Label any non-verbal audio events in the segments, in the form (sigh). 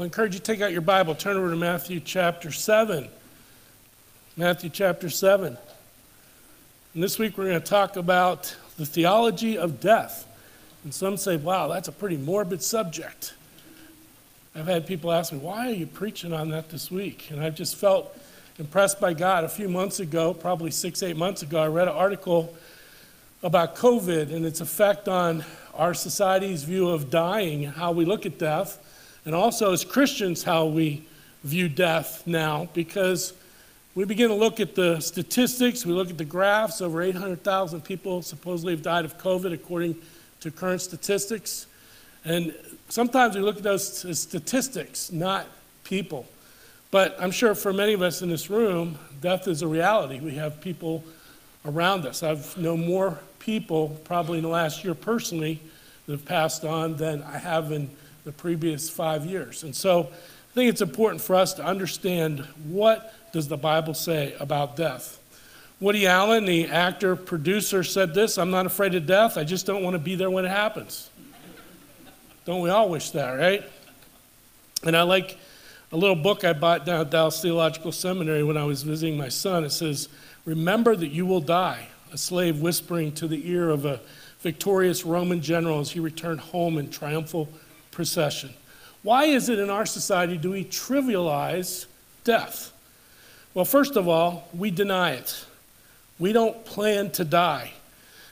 I'll encourage you to take out your Bible, turn over to Matthew chapter 7. Matthew chapter 7. And this week we're going to talk about the theology of death. And some say, wow, that's a pretty morbid subject. I've had people ask me, why are you preaching on that this week? And I've just felt impressed by God. A few months ago, probably six, eight months ago, I read an article about COVID and its effect on our society's view of dying, how we look at death, and also as Christians, how we view death now, because we begin to look at the statistics, we look at the graphs. Over 800,000 people supposedly have died of COVID, according to current statistics. And sometimes we look at those as statistics, not people. But I'm sure for many of us in this room, death is a reality. We have people around us. I've known more people, probably in the last year personally, that have passed on than I have in the previous five years. And so I think it's important for us to understand what does the Bible say about death. Woody Allen, the actor producer, said this I'm not afraid of death, I just don't want to be there when it happens. don't we all wish that, right? And I like a little book I bought down at Dallas Theological Seminary when I was visiting my son. It says, Remember that you will die, a slave whispering to the ear of a victorious Roman general as he returned home in triumphal procession. Why is it in our society do we trivialize death? Well, first of all, we deny it. We don't plan to die.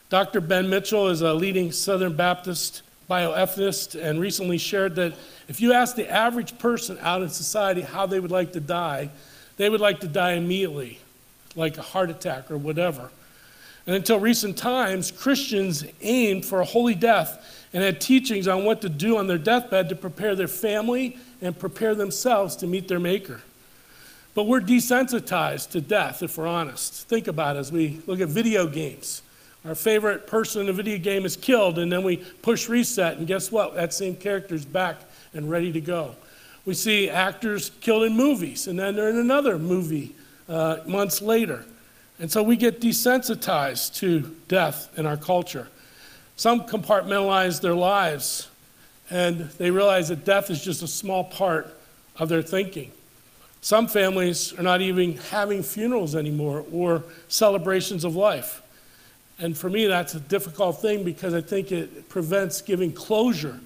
Dr. Ben Mitchell is a leading Southern Baptist bioethicist and recently shared that if you ask the average person out in society how they would like to die, they would like to die immediately, like a heart attack or whatever. And until recent times, Christians aimed for a holy death and had teachings on what to do on their deathbed to prepare their family and prepare themselves to meet their Maker. But we're desensitized to death, if we're honest. Think about it as we look at video games. Our favorite person in a video game is killed, and then we push reset, and guess what? That same character is back and ready to go. We see actors killed in movies, and then they're in another movie uh, months later. And so we get desensitized to death in our culture. Some compartmentalize their lives and they realize that death is just a small part of their thinking. Some families are not even having funerals anymore or celebrations of life. And for me, that's a difficult thing because I think it prevents giving closure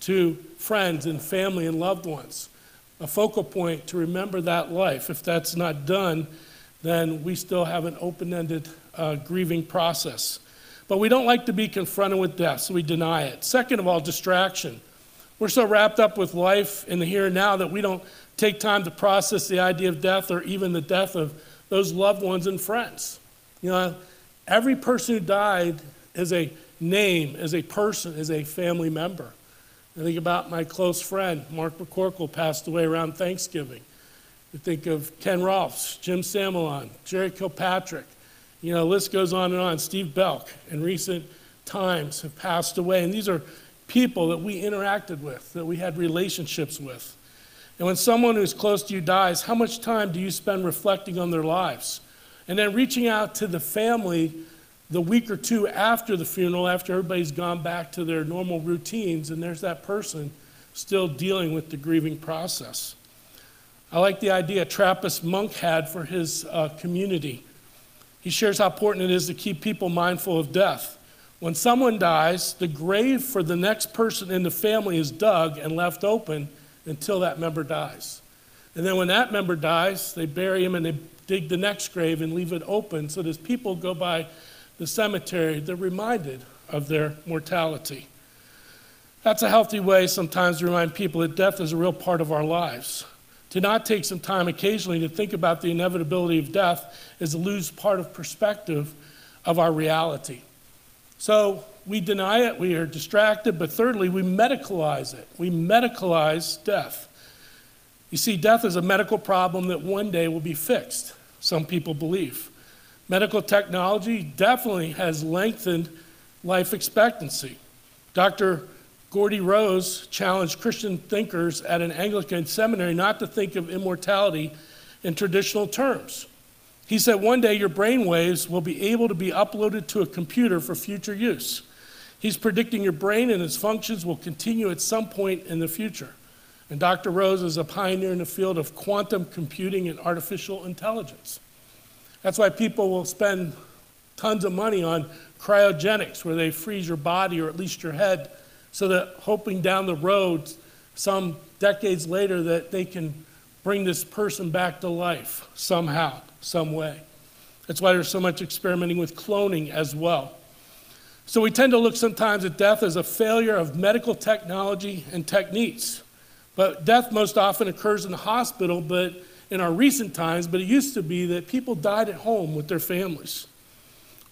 to friends and family and loved ones. A focal point to remember that life. If that's not done, then we still have an open ended uh, grieving process. But we don't like to be confronted with death, so we deny it. Second of all, distraction. We're so wrapped up with life in the here and now that we don't take time to process the idea of death or even the death of those loved ones and friends. You know, every person who died is a name, is a person, is a family member. I think about my close friend, Mark McCorkle, passed away around Thanksgiving. You think of Ken Rolfs, Jim Samalon, Jerry Kilpatrick. You know, the list goes on and on. Steve Belk in recent times have passed away. And these are people that we interacted with, that we had relationships with. And when someone who's close to you dies, how much time do you spend reflecting on their lives? And then reaching out to the family the week or two after the funeral, after everybody's gone back to their normal routines, and there's that person still dealing with the grieving process. I like the idea Trappist monk had for his uh, community. He shares how important it is to keep people mindful of death. When someone dies, the grave for the next person in the family is dug and left open until that member dies. And then when that member dies, they bury him and they dig the next grave and leave it open so that as people go by the cemetery, they're reminded of their mortality. That's a healthy way sometimes to remind people that death is a real part of our lives. To not take some time occasionally to think about the inevitability of death is to lose part of perspective of our reality. So we deny it, we are distracted, but thirdly, we medicalize it. We medicalize death. You see, death is a medical problem that one day will be fixed, some people believe. Medical technology definitely has lengthened life expectancy. Dr. Geordie Rose challenged Christian thinkers at an Anglican seminary not to think of immortality in traditional terms. He said, One day your brain waves will be able to be uploaded to a computer for future use. He's predicting your brain and its functions will continue at some point in the future. And Dr. Rose is a pioneer in the field of quantum computing and artificial intelligence. That's why people will spend tons of money on cryogenics, where they freeze your body or at least your head, so that hoping down the road, some decades later, that they can bring this person back to life somehow, some way. That's why there's so much experimenting with cloning as well. So we tend to look sometimes at death as a failure of medical technology and techniques. But death most often occurs in the hospital, but in our recent times, but it used to be that people died at home with their families.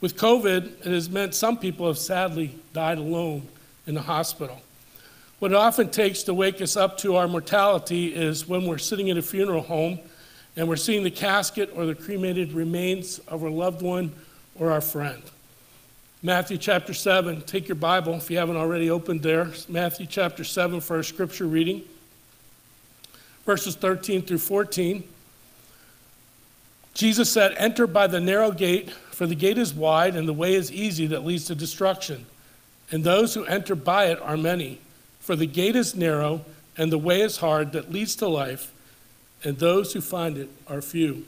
With COVID, it has meant some people have sadly died alone in the hospital. What it often takes to wake us up to our mortality is when we're sitting in a funeral home and we're seeing the casket or the cremated remains of our loved one or our friend. Matthew chapter 7, take your Bible if you haven't already opened there. Matthew chapter 7 for our scripture reading, verses 13 through 14. Jesus said, Enter by the narrow gate, for the gate is wide and the way is easy that leads to destruction. And those who enter by it are many. For the gate is narrow and the way is hard that leads to life, and those who find it are few.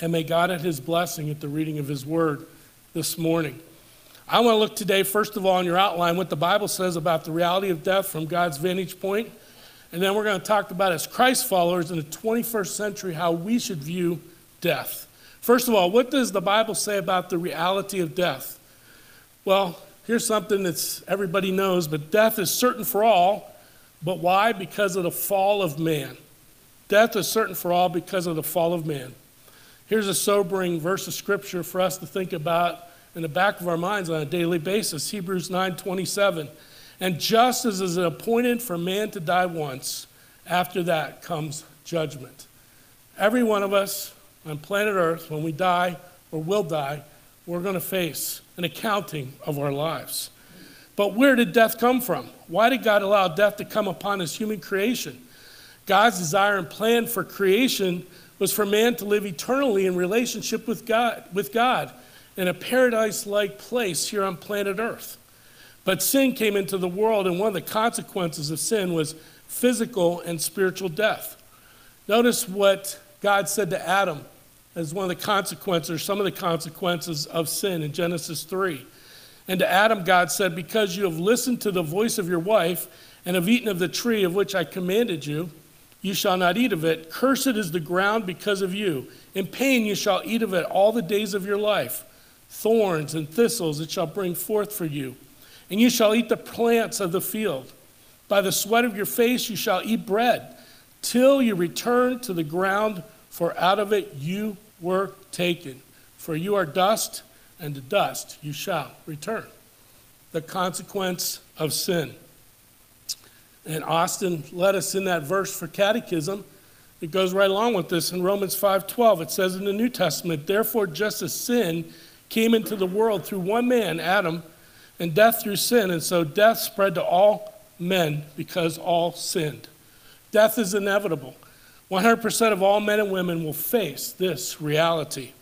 And may God add his blessing at the reading of his word this morning. I want to look today, first of all, in your outline, what the Bible says about the reality of death from God's vantage point. And then we're going to talk about, as Christ followers in the 21st century, how we should view death. First of all, what does the Bible say about the reality of death? Well, here's something that everybody knows, but death is certain for all. But why? Because of the fall of man. Death is certain for all because of the fall of man. Here's a sobering verse of scripture for us to think about in the back of our minds on a daily basis. Hebrews 9:27. And just as is appointed for man to die once, after that comes judgment. Every one of us on planet Earth, when we die or will die, we're going to face an accounting of our lives. But where did death come from? Why did God allow death to come upon his human creation? God's desire and plan for creation was for man to live eternally in relationship with God, with God in a paradise like place here on planet Earth. But sin came into the world, and one of the consequences of sin was physical and spiritual death. Notice what God said to Adam as one of the consequences, or some of the consequences of sin in Genesis 3. And to Adam, God said, Because you have listened to the voice of your wife and have eaten of the tree of which I commanded you, you shall not eat of it. Cursed is the ground because of you. In pain you shall eat of it all the days of your life. Thorns and thistles it shall bring forth for you. And you shall eat the plants of the field. By the sweat of your face you shall eat bread till you return to the ground, for out of it you were taken. For you are dust, and to dust you shall return. The consequence of sin. And Austin led us in that verse for catechism. It goes right along with this in Romans 5:12. It says in the New Testament, "Therefore just as sin came into the world through one man, Adam, and death through sin, and so death spread to all men because all sinned." Death is inevitable. 100% of all men and women will face this reality.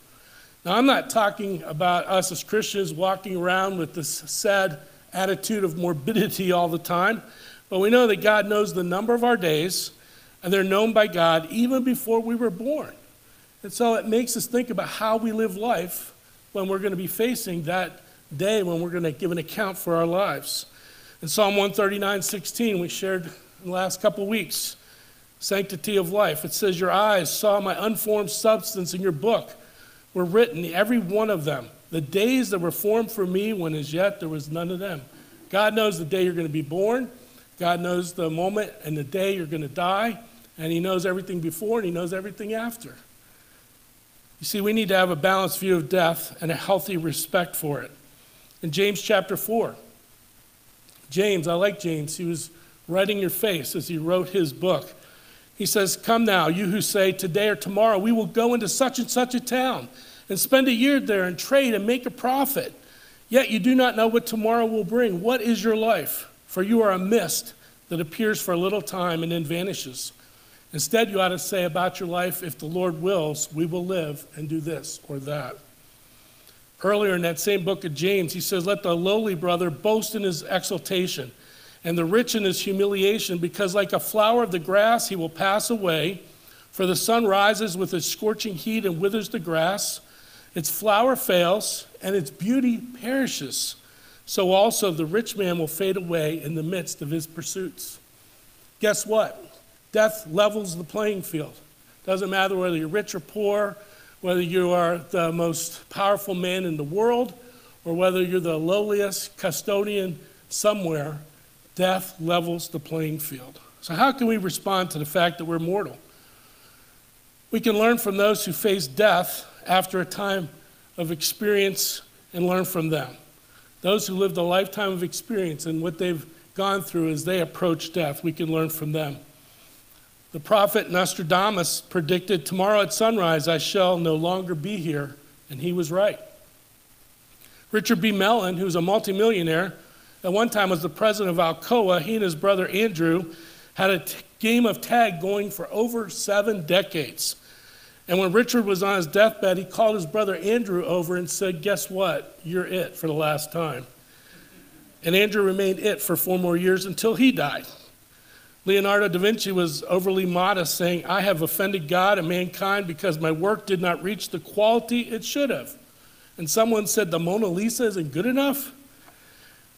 Now, I'm not talking about us as Christians walking around with this sad attitude of morbidity (laughs) all the time, but we know that God knows the number of our days, and they're known by God even before we were born. And so it makes us think about how we live life when we're going to be facing that day when we're going to give an account for our lives. In Psalm 139 16, we shared in the last couple of weeks sanctity of life. It says, Your eyes saw my unformed substance in your book were written, every one of them. The days that were formed for me when as yet there was none of them. God knows the day you're going to be born. God knows the moment and the day you're going to die. And He knows everything before and He knows everything after. You see, we need to have a balanced view of death and a healthy respect for it. In James chapter 4, James, I like James, he was writing your face as he wrote his book. He says, Come now, you who say, Today or tomorrow we will go into such and such a town and spend a year there and trade and make a profit. Yet you do not know what tomorrow will bring. What is your life? For you are a mist that appears for a little time and then vanishes. Instead, you ought to say about your life, if the Lord wills, we will live and do this or that. Earlier in that same book of James, he says, Let the lowly brother boast in his exaltation and the rich in his humiliation, because like a flower of the grass he will pass away. For the sun rises with its scorching heat and withers the grass. Its flower fails, and its beauty perishes. So also the rich man will fade away in the midst of his pursuits. Guess what? Death levels the playing field. Doesn't matter whether you're rich or poor, whether you are the most powerful man in the world, or whether you're the lowliest custodian somewhere, death levels the playing field. So, how can we respond to the fact that we're mortal? We can learn from those who face death after a time of experience and learn from them. Those who lived a lifetime of experience and what they've gone through as they approach death, we can learn from them. The prophet Nostradamus predicted, Tomorrow at sunrise I shall no longer be here, and he was right. Richard B. Mellon, who's a multimillionaire, at one time was the president of Alcoa, he and his brother Andrew had a t- game of tag going for over seven decades. And when Richard was on his deathbed, he called his brother Andrew over and said, Guess what? You're it for the last time. And Andrew remained it for four more years until he died. Leonardo da Vinci was overly modest, saying, I have offended God and mankind because my work did not reach the quality it should have. And someone said, The Mona Lisa isn't good enough?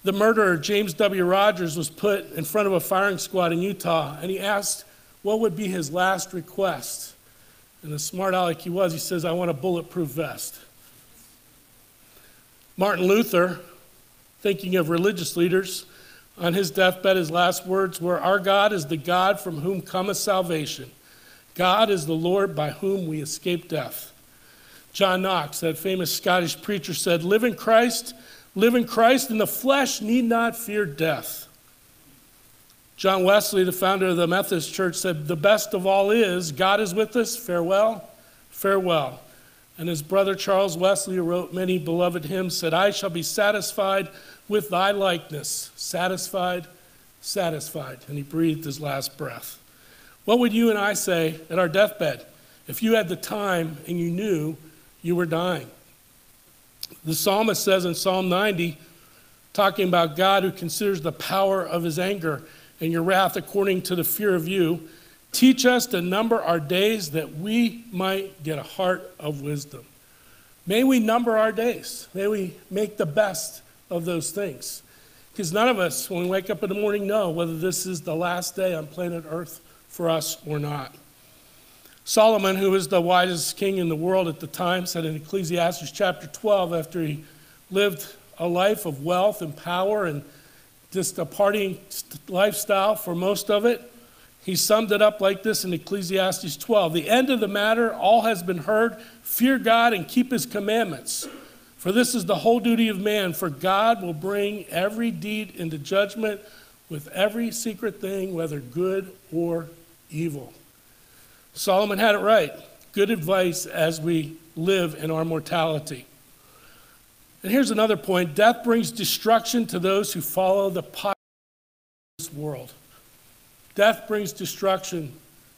The murderer, James W. Rodgers, was put in front of a firing squad in Utah, and he asked what would be his last request. And the smart aleck he was, he says, I want a bulletproof vest. Martin Luther, thinking of religious leaders, on his deathbed, his last words were, Our God is the God from whom cometh salvation. God is the Lord by whom we escape death. John Knox, that famous Scottish preacher, said, Live in Christ, live in Christ, and the flesh need not fear death. John Wesley, the founder of the Methodist Church, said, The best of all is, God is with us, farewell, farewell. And his brother Charles Wesley, wrote many beloved hymns, said, I shall be satisfied with thy likeness, satisfied, satisfied. And he breathed his last breath. What would you and I say at our deathbed if you had the time and you knew you were dying? The psalmist says in Psalm 90, talking about God who considers the power of his anger and your wrath according to the fear of you. Teach us to number our days that we might get a heart of wisdom. May we number our days. May we make the best of those things. Because none of us, when we wake up in the morning, know whether this is the last day on planet Earth for us or not. Solomon, who was the wisest king in the world at the time, said in Ecclesiastes chapter 12, after he lived a life of wealth and power and just a partying lifestyle for most of it. He summed it up like this in Ecclesiastes 12 The end of the matter, all has been heard. Fear God and keep his commandments. For this is the whole duty of man, for God will bring every deed into judgment with every secret thing, whether good or evil. Solomon had it right. Good advice as we live in our mortality. And here's another point death brings destruction to those who follow the popular this world. Death brings destruction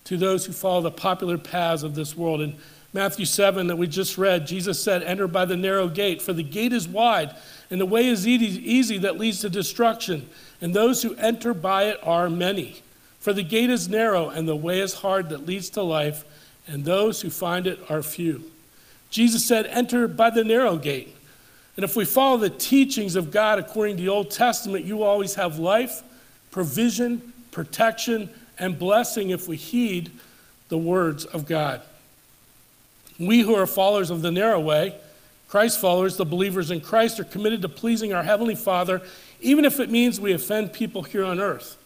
to those who follow the popular paths of this world. In Matthew 7 that we just read, Jesus said, Enter by the narrow gate, for the gate is wide, and the way is easy that leads to destruction, and those who enter by it are many. For the gate is narrow, and the way is hard that leads to life, and those who find it are few. Jesus said, Enter by the narrow gate. And if we follow the teachings of God according to the Old Testament, you always have life, provision, protection, and blessing if we heed the words of God. We who are followers of the narrow way, Christ followers, the believers in Christ, are committed to pleasing our Heavenly Father, even if it means we offend people here on earth.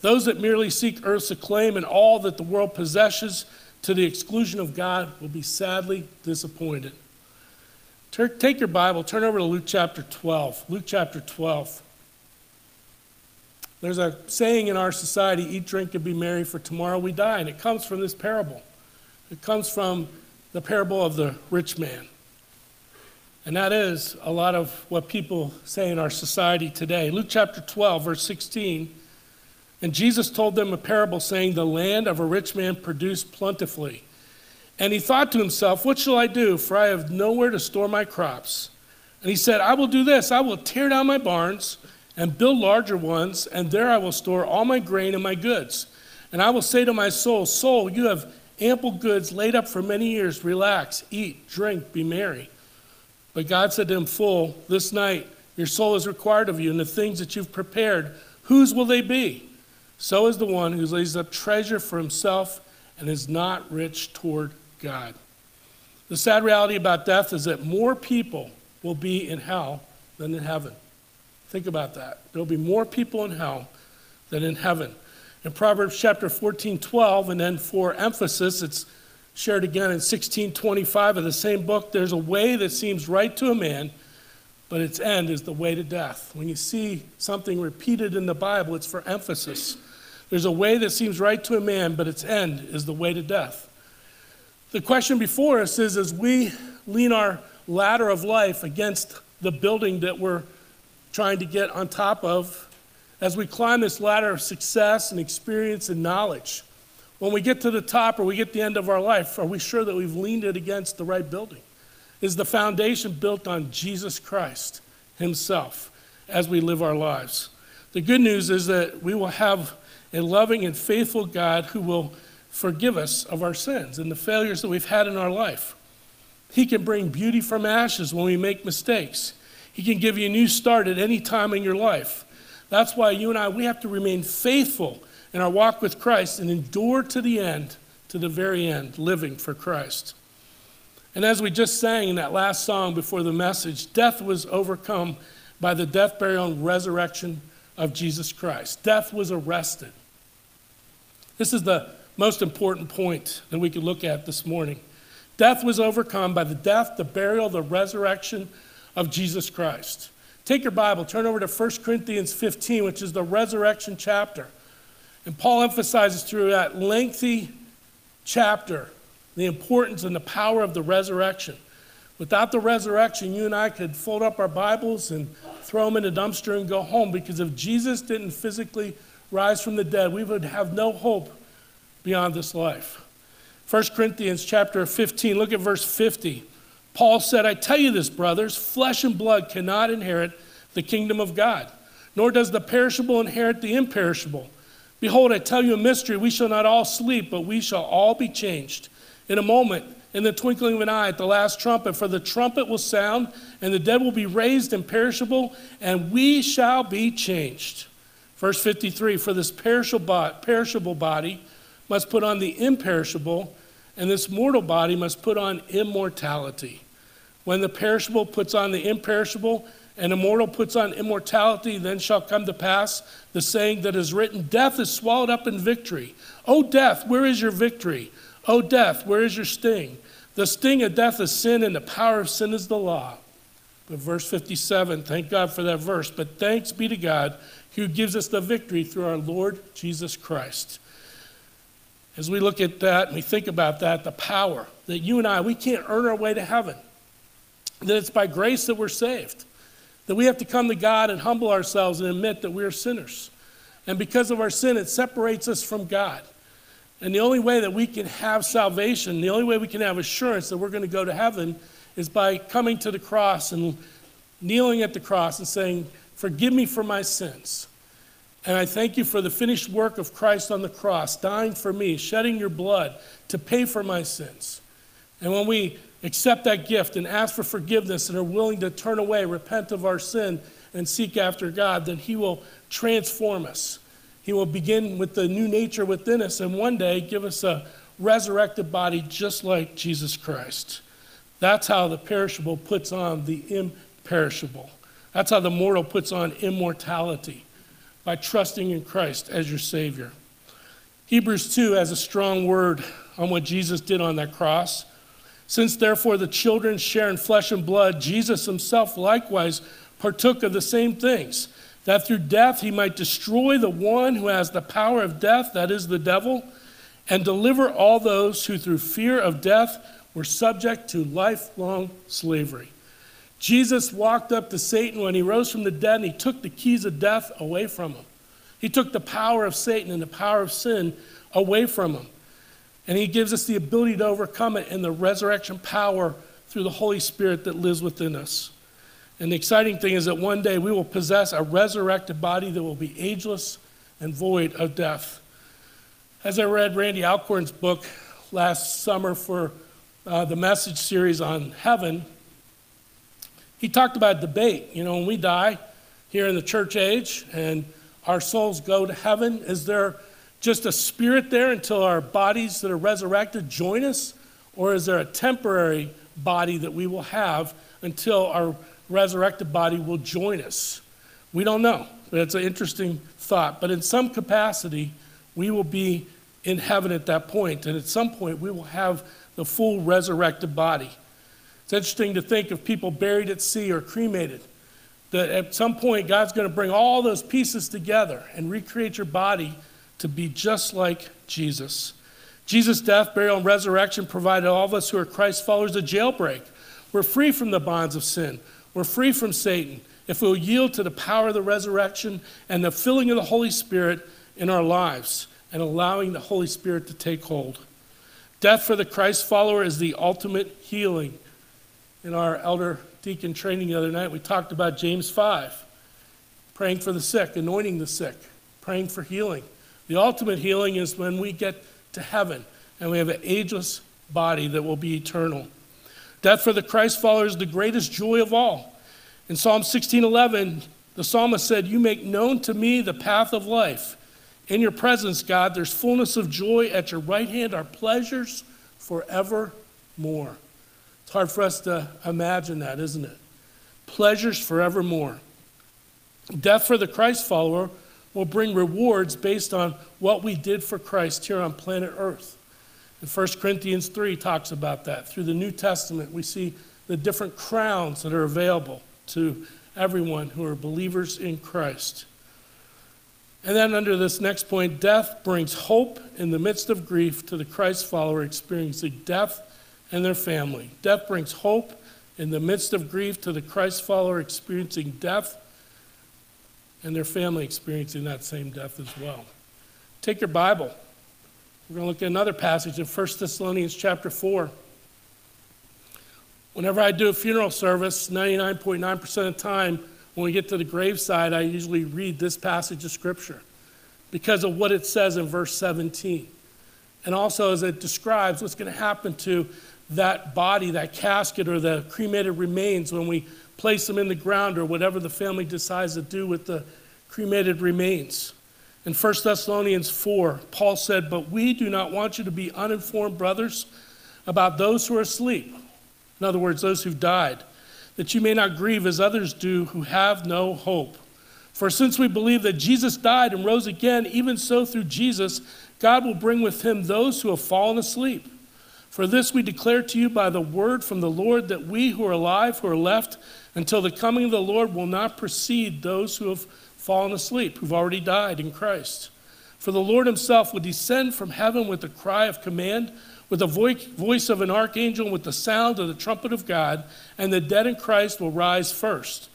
Those that merely seek earth's acclaim and all that the world possesses to the exclusion of God will be sadly disappointed. Take your Bible, turn over to Luke chapter 12. Luke chapter 12. There's a saying in our society eat, drink, and be merry, for tomorrow we die. And it comes from this parable. It comes from the parable of the rich man. And that is a lot of what people say in our society today. Luke chapter 12, verse 16. And Jesus told them a parable saying, The land of a rich man produced plentifully. And he thought to himself, What shall I do? For I have nowhere to store my crops. And he said, I will do this I will tear down my barns and build larger ones, and there I will store all my grain and my goods. And I will say to my soul, Soul, you have ample goods laid up for many years. Relax, eat, drink, be merry. But God said to him, Fool, this night your soul is required of you, and the things that you've prepared, whose will they be? So is the one who lays up treasure for himself and is not rich toward God. The sad reality about death is that more people will be in hell than in heaven. Think about that. There'll be more people in hell than in heaven. In Proverbs chapter 14, 12, and then for emphasis, it's shared again in 1625 of the same book. There's a way that seems right to a man, but its end is the way to death. When you see something repeated in the Bible, it's for emphasis. There's a way that seems right to a man, but its end is the way to death. The question before us is as we lean our ladder of life against the building that we're trying to get on top of, as we climb this ladder of success and experience and knowledge, when we get to the top or we get the end of our life, are we sure that we've leaned it against the right building? Is the foundation built on Jesus Christ Himself as we live our lives? The good news is that we will have a loving and faithful God who will forgive us of our sins and the failures that we've had in our life. He can bring beauty from ashes when we make mistakes. He can give you a new start at any time in your life. That's why you and I, we have to remain faithful in our walk with Christ and endure to the end, to the very end, living for Christ. And as we just sang in that last song before the message, death was overcome by the death, burial, and resurrection of Jesus Christ. Death was arrested. This is the most important point that we could look at this morning. Death was overcome by the death, the burial, the resurrection of Jesus Christ. Take your Bible, turn over to 1 Corinthians 15, which is the resurrection chapter. And Paul emphasizes through that lengthy chapter the importance and the power of the resurrection. Without the resurrection, you and I could fold up our Bibles and throw them in a dumpster and go home because if Jesus didn't physically rise from the dead, we would have no hope beyond this life. 1 Corinthians chapter 15, look at verse 50. Paul said, I tell you this, brothers, flesh and blood cannot inherit the kingdom of God, nor does the perishable inherit the imperishable. Behold, I tell you a mystery. We shall not all sleep, but we shall all be changed. In a moment, in the twinkling of an eye, at the last trumpet, for the trumpet will sound, and the dead will be raised imperishable, and we shall be changed. Verse 53 For this perishable body must put on the imperishable, and this mortal body must put on immortality. When the perishable puts on the imperishable, and immortal puts on immortality, then shall come to pass the saying that is written Death is swallowed up in victory. O death, where is your victory? O death, where is your sting? The sting of death is sin, and the power of sin is the law. But verse 57, thank God for that verse. But thanks be to God who gives us the victory through our Lord Jesus Christ. As we look at that and we think about that, the power that you and I, we can't earn our way to heaven, that it's by grace that we're saved that we have to come to God and humble ourselves and admit that we are sinners. And because of our sin, it separates us from God. And the only way that we can have salvation, the only way we can have assurance that we're going to go to heaven is by coming to the cross and kneeling at the cross and saying, Forgive me for my sins. And I thank you for the finished work of Christ on the cross, dying for me, shedding your blood to pay for my sins. And when we accept that gift and ask for forgiveness and are willing to turn away, repent of our sin, and seek after God, then He will transform us. He will begin with the new nature within us and one day give us a resurrected body just like Jesus Christ. That's how the perishable puts on the imperishable. That's how the mortal puts on immortality by trusting in Christ as your Savior. Hebrews 2 has a strong word on what Jesus did on that cross. Since therefore the children share in flesh and blood, Jesus himself likewise partook of the same things, that through death he might destroy the one who has the power of death, that is the devil, and deliver all those who through fear of death were subject to lifelong slavery. Jesus walked up to Satan when he rose from the dead and he took the keys of death away from him. He took the power of Satan and the power of sin away from him. And He gives us the ability to overcome it in the resurrection power through the Holy Spirit that lives within us. And the exciting thing is that one day we will possess a resurrected body that will be ageless and void of death. As I read Randy Alcorn's book last summer for uh, the message series on heaven, he talked about debate. You know, when we die here in the church age and our souls go to heaven, is there just a spirit there until our bodies that are resurrected join us? Or is there a temporary body that we will have until our resurrected body will join us? We don't know. That's an interesting thought. But in some capacity, we will be in heaven at that point, and at some point, we will have the full resurrected body. It's interesting to think of people buried at sea or cremated. That at some point, God's going to bring all those pieces together and recreate your body to be just like Jesus. Jesus' death, burial, and resurrection provided all of us who are Christ followers a jailbreak. We're free from the bonds of sin, we're free from Satan. If we'll yield to the power of the resurrection and the filling of the Holy Spirit in our lives and allowing the Holy Spirit to take hold. Death for the Christ follower is the ultimate healing in our elder deacon training the other night, we talked about James 5 praying for the sick, anointing the sick, praying for healing. The ultimate healing is when we get to heaven and we have an ageless body that will be eternal. Death for the Christ follower is the greatest joy of all. In Psalm 16:11, the psalmist said, "You make known to me the path of life. In your presence, God, there's fullness of joy. At your right hand are pleasures forevermore." It's hard for us to imagine that, isn't it? Pleasures forevermore. Death for the Christ follower will bring rewards based on what we did for Christ here on planet Earth. And 1 Corinthians 3 talks about that. Through the New Testament, we see the different crowns that are available to everyone who are believers in Christ. And then, under this next point, death brings hope in the midst of grief to the Christ follower experiencing death and their family. Death brings hope in the midst of grief to the Christ follower experiencing death and their family experiencing that same death as well. Take your Bible. We're going to look at another passage in 1 Thessalonians chapter 4. Whenever I do a funeral service, 99.9% of the time, when we get to the graveside, I usually read this passage of Scripture because of what it says in verse 17. And also as it describes what's going to happen to that body, that casket, or the cremated remains when we place them in the ground or whatever the family decides to do with the cremated remains. In 1 Thessalonians 4, Paul said, But we do not want you to be uninformed, brothers, about those who are asleep. In other words, those who've died, that you may not grieve as others do who have no hope. For since we believe that Jesus died and rose again, even so through Jesus, God will bring with him those who have fallen asleep. For this we declare to you by the word from the Lord that we who are alive, who are left until the coming of the Lord, will not precede those who have fallen asleep, who've already died in Christ. For the Lord himself will descend from heaven with a cry of command, with the voice of an archangel, with the sound of the trumpet of God, and the dead in Christ will rise first.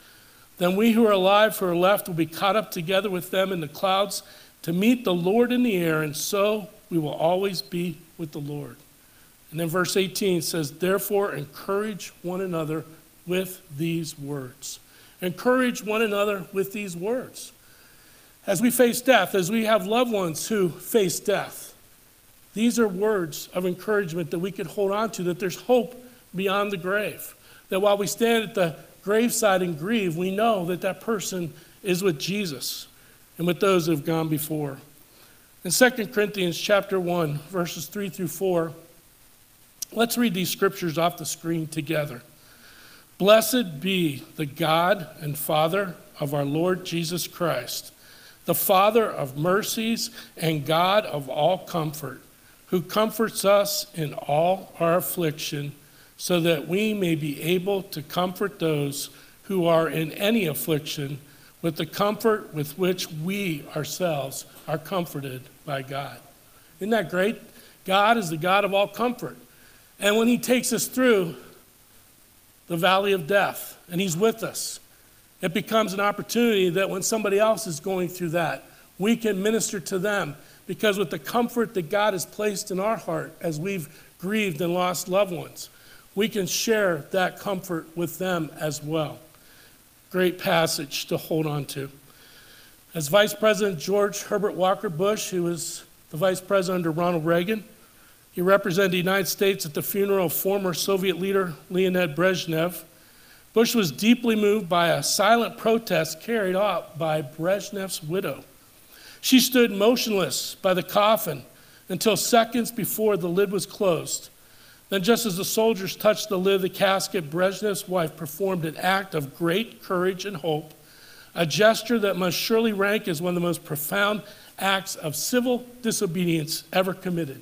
Then we who are alive, who are left, will be caught up together with them in the clouds to meet the Lord in the air, and so we will always be with the Lord. And then verse 18 says, Therefore, encourage one another with these words. Encourage one another with these words. As we face death, as we have loved ones who face death, these are words of encouragement that we can hold on to, that there's hope beyond the grave. That while we stand at the graveside and grieve, we know that that person is with Jesus and with those who have gone before. In 2 Corinthians chapter 1, verses 3 through 4, Let's read these scriptures off the screen together. Blessed be the God and Father of our Lord Jesus Christ, the Father of mercies and God of all comfort, who comforts us in all our affliction, so that we may be able to comfort those who are in any affliction with the comfort with which we ourselves are comforted by God. Isn't that great? God is the God of all comfort. And when He takes us through the valley of death and He's with us, it becomes an opportunity that when somebody else is going through that, we can minister to them because with the comfort that God has placed in our heart as we've grieved and lost loved ones, we can share that comfort with them as well. great passage to hold on to. As Vice President George Herbert Walker Bush, who was the Vice President under Ronald Reagan, he represented the United States at the funeral of former Soviet leader Leonid Brezhnev. Bush was deeply moved by a silent protest carried out by Brezhnev's widow. She stood motionless by the coffin until seconds before the lid was closed. Then, just as the soldiers touched the lid of the casket, Brezhnev's wife performed an act of great courage and hope, a gesture that must surely rank as one of the most profound acts of civil disobedience ever committed.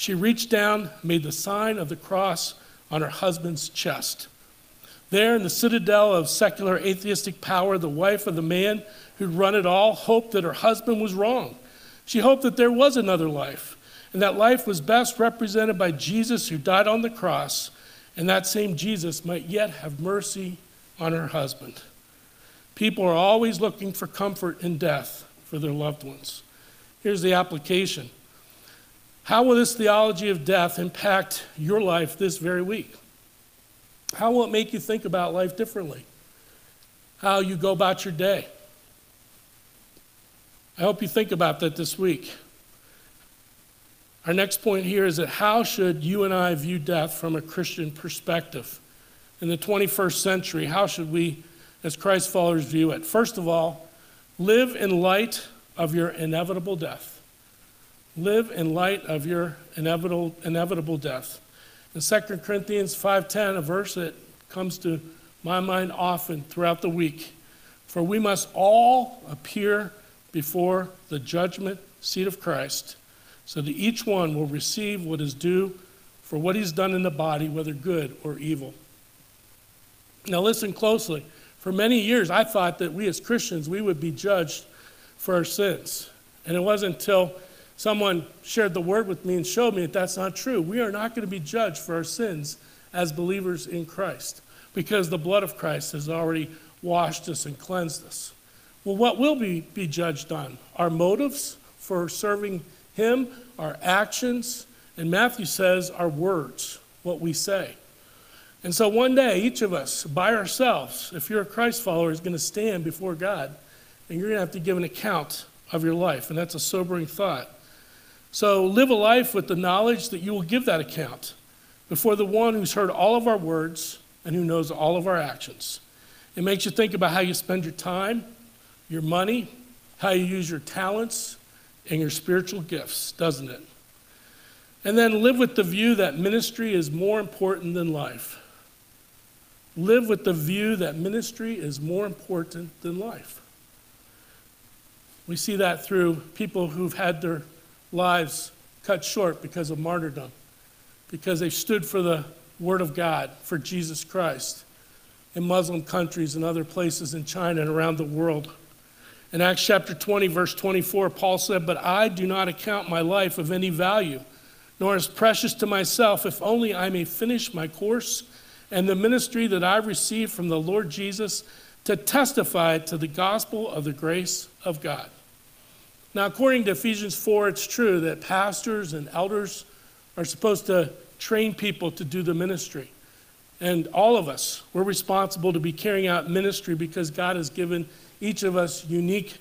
She reached down, made the sign of the cross on her husband's chest. There, in the citadel of secular atheistic power, the wife of the man who'd run it all hoped that her husband was wrong. She hoped that there was another life, and that life was best represented by Jesus who died on the cross, and that same Jesus might yet have mercy on her husband. People are always looking for comfort in death for their loved ones. Here's the application How will this theology of death impact your life this very week? How will it make you think about life differently? How you go about your day? I hope you think about that this week. Our next point here is that how should you and I view death from a Christian perspective? In the 21st century, how should we, as Christ followers, view it? First of all, live in light of your inevitable death. Live in light of your inevitable, inevitable death. In 2 Corinthians 5:10, a verse that comes to my mind often throughout the week, for we must all appear before the judgment seat of Christ, so that each one will receive what is due for what he's done in the body, whether good or evil. Now listen closely. For many years I thought that we as Christians we would be judged for our sins. And it wasn't until Someone shared the word with me and showed me that that's not true. We are not going to be judged for our sins as believers in Christ because the blood of Christ has already washed us and cleansed us. Well, what will be, be judged on? Our motives for serving Him, our actions, and Matthew says our words, what we say. And so one day, each of us, by ourselves, if you're a Christ follower, is going to stand before God and you're going to have to give an account of your life. And that's a sobering thought. So live a life with the knowledge that you will give that account before the one who's heard all of our words and who knows all of our actions. It makes you think about how you spend your time, your money, how you use your talents, and your spiritual gifts, doesn't it? And then live with the view that ministry is more important than life. Live with the view that ministry is more important than life. We see that through people who've had their lives cut short because of martyrdom, because they stood for the Word of God, for Jesus Christ, in Muslim countries and other places in China and around the world. In Acts chapter 20, verse 24, Paul said, But I do not account my life of any value, nor as precious to myself, if only I may finish my course and the ministry that I received from the Lord Jesus to testify to the gospel of the grace of God. Now, according to Ephesians 4, it's true that pastors and elders are supposed to train people to do the ministry. And all of us, we're responsible to be carrying out ministry because God has given each of us unique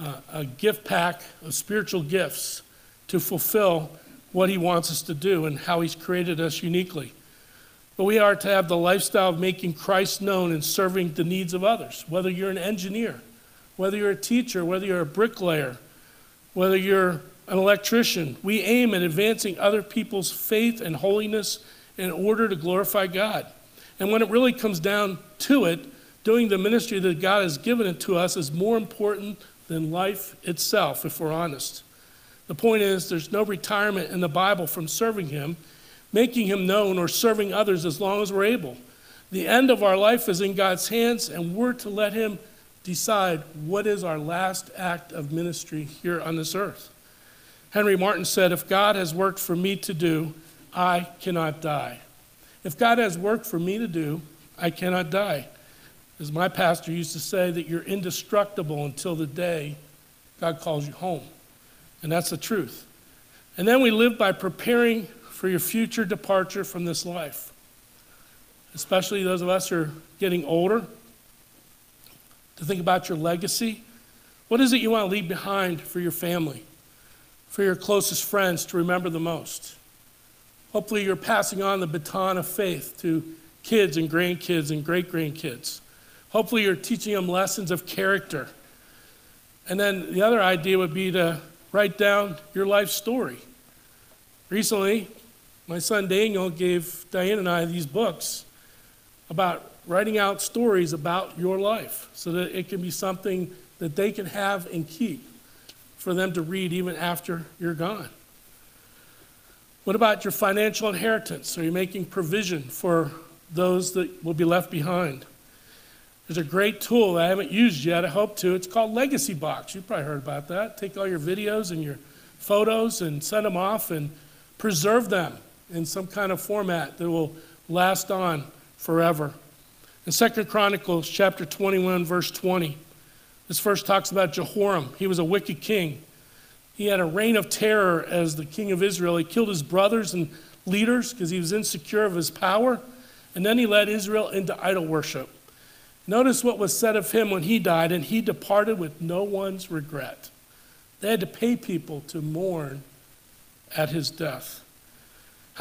uh, a gift pack of spiritual gifts to fulfill what He wants us to do and how He's created us uniquely. But we are to have the lifestyle of making Christ known and serving the needs of others, whether you're an engineer, whether you're a teacher, whether you're a bricklayer whether you're an electrician, we aim at advancing other people's faith and holiness in order to glorify God. And when it really comes down to it, doing the ministry that God has given it to us is more important than life itself, if we're honest. The point is, there's no retirement in the Bible from serving Him, making Him known, or serving others as long as we're able. The end of our life is in God's hands, and we're to let Him decide what is our last act of ministry here on this earth. Henry Martyn said, If God has worked for me to do, I cannot die. If God has work for me to do, I cannot die. As my pastor used to say, that you're indestructible until the day God calls you home. And that's the truth. And then we live by preparing for your future departure from this life. Especially those of us who are getting older to think about your legacy. What is it you want to leave behind for your family, for your closest friends to remember the most? Hopefully, you're passing on the baton of faith to kids and grandkids and great grandkids. Hopefully, you're teaching them lessons of character. And then the other idea would be to write down your life story. Recently, my son Daniel gave Diane and I these books about writing out stories about your life so that it can be something that they can have and keep for them to read even after you're gone. What about your financial inheritance? Are you making provision for those that will be left behind? There's a great tool I haven't used yet, I hope to. It's called Legacy Box. You've probably heard about that. Take all your videos and your photos and send them off and preserve them in some kind of format that will last on forever. In Second Chronicles chapter 21, verse 20, this verse talks about Jehoram. He was a wicked king. He had a reign of terror as the king of Israel. He killed his brothers and leaders because he was insecure of his power. And then he led Israel into idol worship. Notice what was said of him when he died, and he departed with no one's regret. They had to pay people to mourn at his death.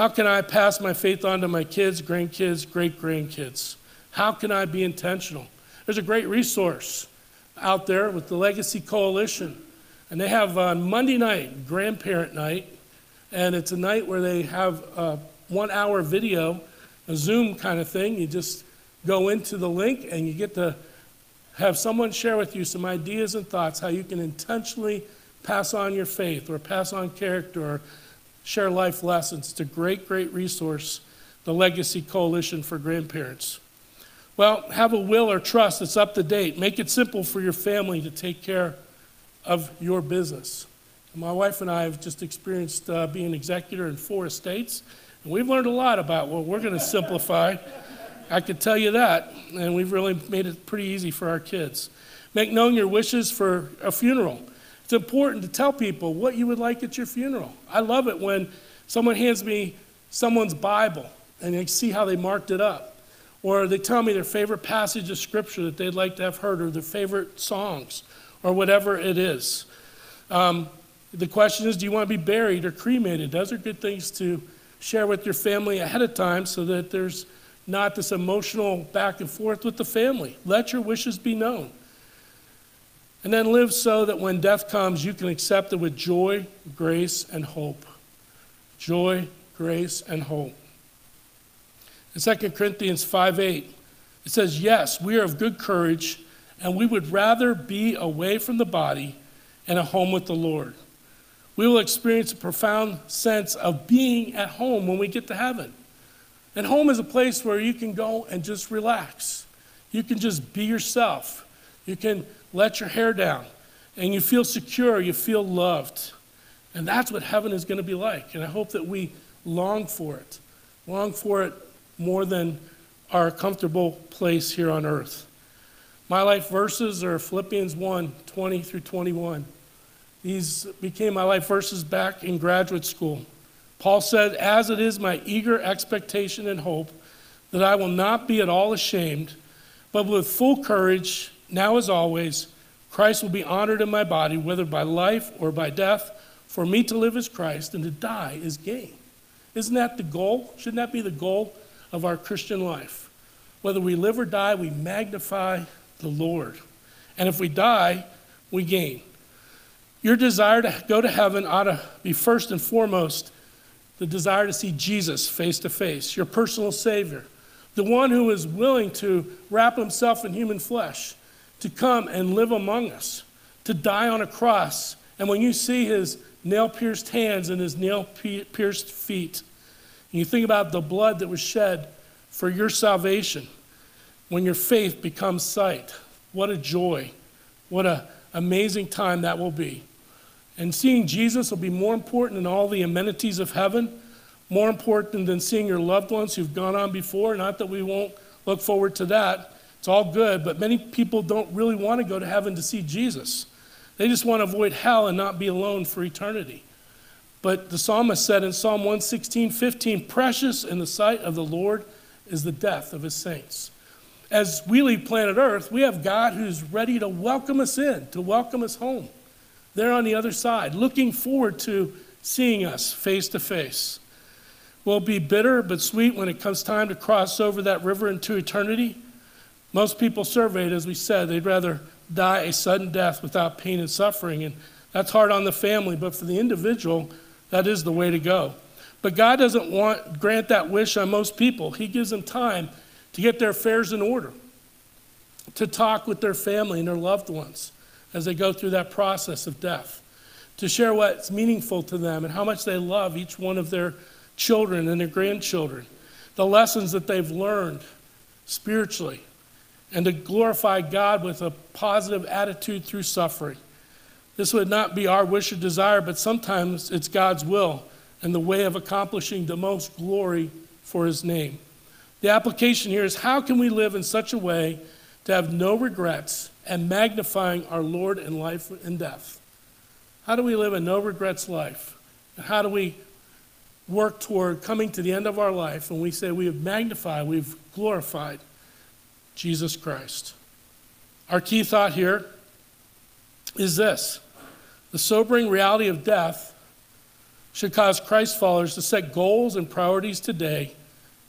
How can I pass my faith on to my kids, grandkids, great grandkids? How can I be intentional? There's a great resource out there with the Legacy Coalition. And they have on Monday night, grandparent night, and it's a night where they have a one hour video, a Zoom kind of thing. You just go into the link and you get to have someone share with you some ideas and thoughts how you can intentionally pass on your faith or pass on character or share life lessons. It's a great, great resource, the Legacy Coalition for Grandparents. Well, have a will or trust that's up to date. Make it simple for your family to take care of your business. My wife and I have just experienced uh, being an executor in four estates, and we've learned a lot about what we're going to simplify. I could tell you that, and we've really made it pretty easy for our kids. Make known your wishes for a funeral. It's important to tell people what you would like at your funeral. I love it when someone hands me someone's Bible and they see how they marked it up. Or they tell me their favorite passage of scripture that they'd like to have heard, or their favorite songs or whatever it is. Um, the question is do you want to be buried or cremated? Those are good things to share with your family ahead of time so that there's not this emotional back and forth with the family. Let your wishes be known. And then live so that when death comes, you can accept it with joy, grace, and hope. Joy, grace, and hope. In 2 Corinthians 5 8, it says, Yes, we are of good courage and we would rather be away from the body and at home with the Lord. We will experience a profound sense of being at home when we get to heaven. And home is a place where you can go and just relax. You can just be yourself. You can let your hair down and you feel secure, you feel loved. And that's what heaven is going to be like. And I hope that we long for it, long for it more than our comfortable place here on earth. My life verses are Philippians 1 20 through 21. These became my life verses back in graduate school. Paul said, As it is my eager expectation and hope that I will not be at all ashamed, but with full courage, now as always, Christ will be honored in my body, whether by life or by death. For me to live is Christ, and to die is gain. Isn't that the goal? Shouldn't that be the goal of our Christian life? Whether we live or die, we magnify the Lord. And if we die, we gain. Your desire to go to heaven ought to be first and foremost the desire to see Jesus face to face, your personal Savior, the one who is willing to wrap himself in human flesh, to come and live among us, to die on a cross. And when you see his nail pierced hands and his nail pierced feet, and you think about the blood that was shed for your salvation, when your faith becomes sight. What a joy. What an amazing time that will be. And seeing Jesus will be more important than all the amenities of heaven, more important than seeing your loved ones who've gone on before. Not that we won't look forward to that. It's all good, but many people don't really want to go to heaven to see Jesus. They just want to avoid hell and not be alone for eternity. But the psalmist said in Psalm 116, 15, precious in the sight of the Lord is the death of his saints. as we leave planet Earth, we have God who's ready to welcome us in, to welcome us home. They're on the other side, looking forward to seeing us face to face. Will be bitter but sweet when it comes time to cross over that river into eternity? Most people surveyed, as we said, they'd rather die a sudden death without pain and suffering. And that's hard on the family, but for the individual, that is the way to go. But God doesn't want grant that wish on most people. He gives them time to get their affairs in order, to talk with their family and their loved ones as they go through that process of death, to share what's meaningful to them and how much they love each one of their children and their grandchildren, the lessons that they've learned spiritually, and to glorify God with a positive attitude through suffering. This would not be our wish or desire, but sometimes it's God's will and the way of accomplishing the most glory for His name. The application here is how can we live in such a way to have no regrets and magnifying our Lord in life and death? How do we live a no regrets life? And how do we work toward coming to the end of our life and we say we have magnified, we've glorified Jesus Christ? Our key thought here is this the sobering reality of death should cause Christ followers to set goals and priorities today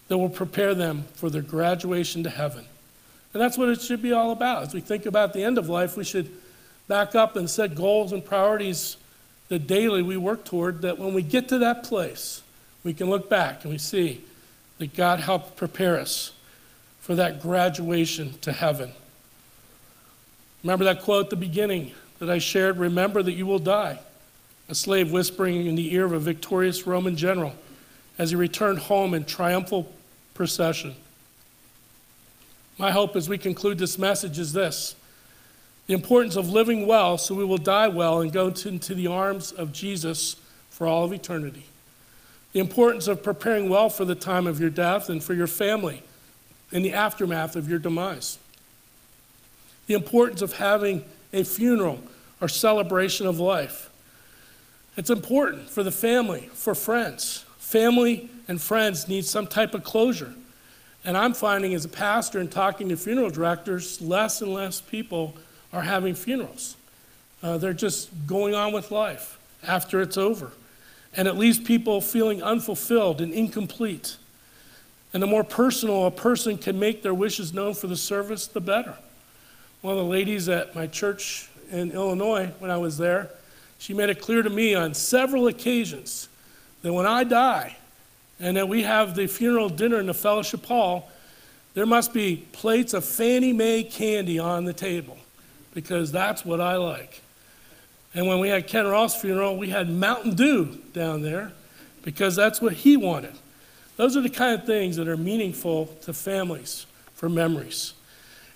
that will prepare them for their graduation to heaven. And that's what it should be all about. As we think about the end of life, we should back up and set goals and priorities that daily we work toward, that when we get to that place, we can look back and we see that God helped prepare us for that graduation to heaven. Remember that quote at the beginning that I shared? Remember that you will die. A slave whispering in the ear of a victorious Roman general as he returned home in triumphal procession. My hope as we conclude this message is this the importance of living well so we will die well and go into the arms of Jesus for all of eternity. The importance of preparing well for the time of your death and for your family in the aftermath of your demise. The importance of having a funeral or celebration of life. It's important for the family, for friends. Family and friends need some type of closure. And I'm finding as a pastor and talking to funeral directors, less and less people are having funerals. Uh, they're just going on with life after it's over. And it leaves people feeling unfulfilled and incomplete. And the more personal a person can make their wishes known for the service, the better. One of the ladies at my church in Illinois, when I was there, she made it clear to me on several occasions that when I die, and that we have the funeral dinner in the fellowship hall, there must be plates of Fannie May candy on the table because that's what I like. And when we had Ken Ross' funeral, we had Mountain Dew down there because that's what he wanted. Those are the kind of things that are meaningful to families for memories.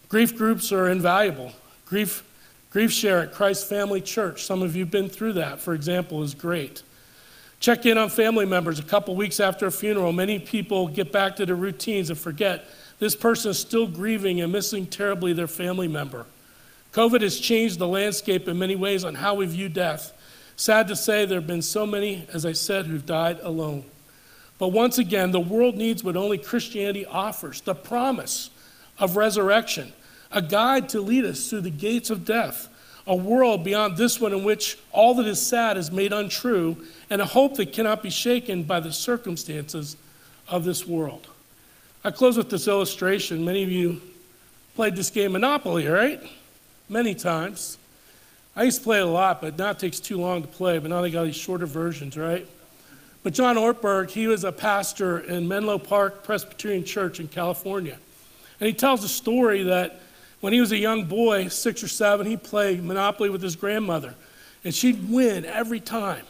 Grief groups are invaluable. Grief, grief share at Christ Family Church, some of you have been through that, for example, is great. Check in on family members a couple weeks after a funeral. Many people get back to their routines and forget this person is still grieving and missing terribly their family member. COVID has changed the landscape in many ways on how we view death. Sad to say, there have been so many, as I said, who've died alone. But once again, the world needs what only Christianity offers the promise of resurrection, a guide to lead us through the gates of death, a world beyond this one in which all that is sad is made untrue, and a hope that cannot be shaken by the circumstances of this world. I close with this illustration. Many of you played this game Monopoly, right? Many times. I used to play it a lot, but now it takes too long to play, but now they got these shorter versions, right? But John Ortberg, he was a pastor in Menlo Park Presbyterian Church in California. And he tells a story that when he was a young boy, six or seven, he played Monopoly with his grandmother. And she'd win every time.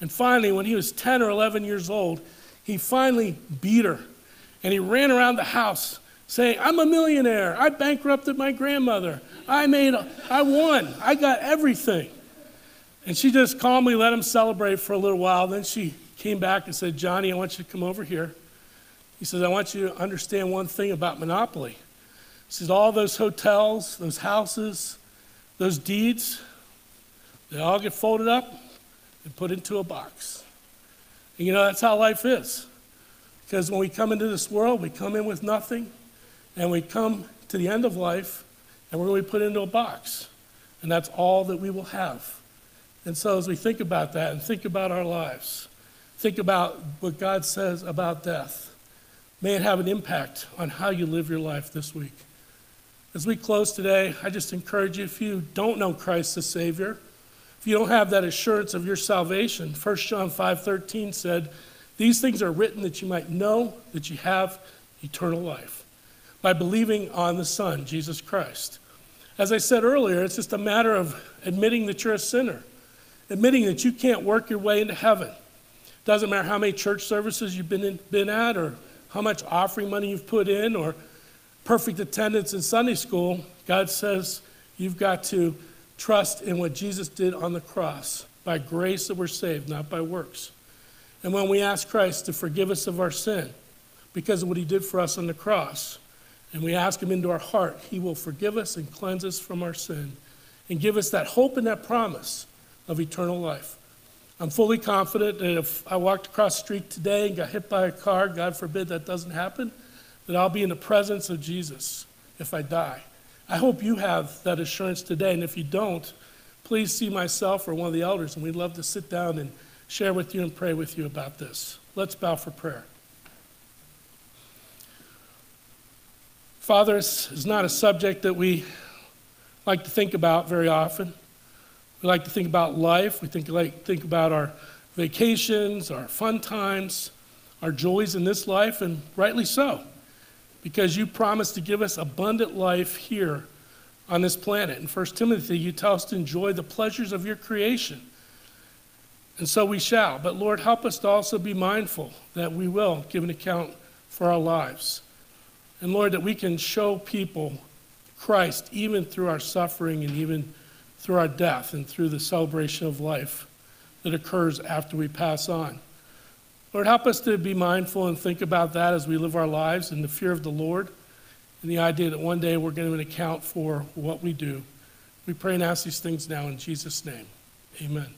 And finally, when he was 10 or 11 years old, he finally beat her. And he ran around the house saying, I'm a millionaire. I bankrupted my grandmother. I made, I won. I got everything. And she just calmly let him celebrate for a little while. Then she came back and said, Johnny, I want you to come over here. He says, I want you to understand one thing about Monopoly. He says, all those hotels, those houses, those deeds, they all get folded up and put into a box. And you know, that's how life is. Because when we come into this world, we come in with nothing, and we come to the end of life, and we're going to be put into a box. And that's all that we will have. And so, as we think about that and think about our lives, think about what God says about death, may it have an impact on how you live your life this week. As we close today, I just encourage you if you don't know Christ as Savior, if you don't have that assurance of your salvation, 1 John 5:13 said, "These things are written that you might know that you have eternal life by believing on the Son, Jesus Christ." As I said earlier, it's just a matter of admitting that you're a sinner, admitting that you can't work your way into heaven. Doesn't matter how many church services you've been, in, been at, or how much offering money you've put in, or perfect attendance in Sunday school. God says you've got to trust in what Jesus did on the cross. By grace that we're saved, not by works. And when we ask Christ to forgive us of our sin because of what he did for us on the cross, and we ask him into our heart, he will forgive us and cleanse us from our sin and give us that hope and that promise of eternal life. I'm fully confident that if I walked across the street today and got hit by a car, God forbid that doesn't happen, that I'll be in the presence of Jesus if I die. I hope you have that assurance today, and if you don't, please see myself or one of the elders, and we'd love to sit down and share with you and pray with you about this. Let's bow for prayer. Father, this is not a subject that we like to think about very often. We like to think about life. We think, like, think about our vacations, our fun times, our joys in this life, and rightly so, because you promised to give us abundant life here on this planet. In 1 Timothy, you tell us to enjoy the pleasures of your creation. And so we shall. But Lord, help us to also be mindful that we will give an account for our lives. And Lord, that we can show people Christ even through our suffering and even through our death and through the celebration of life that occurs after we pass on. Lord, help us to be mindful and think about that as we live our lives in the fear of the Lord and the idea that one day we're going to account for what we do. We pray and ask these things now in Jesus' name. Amen.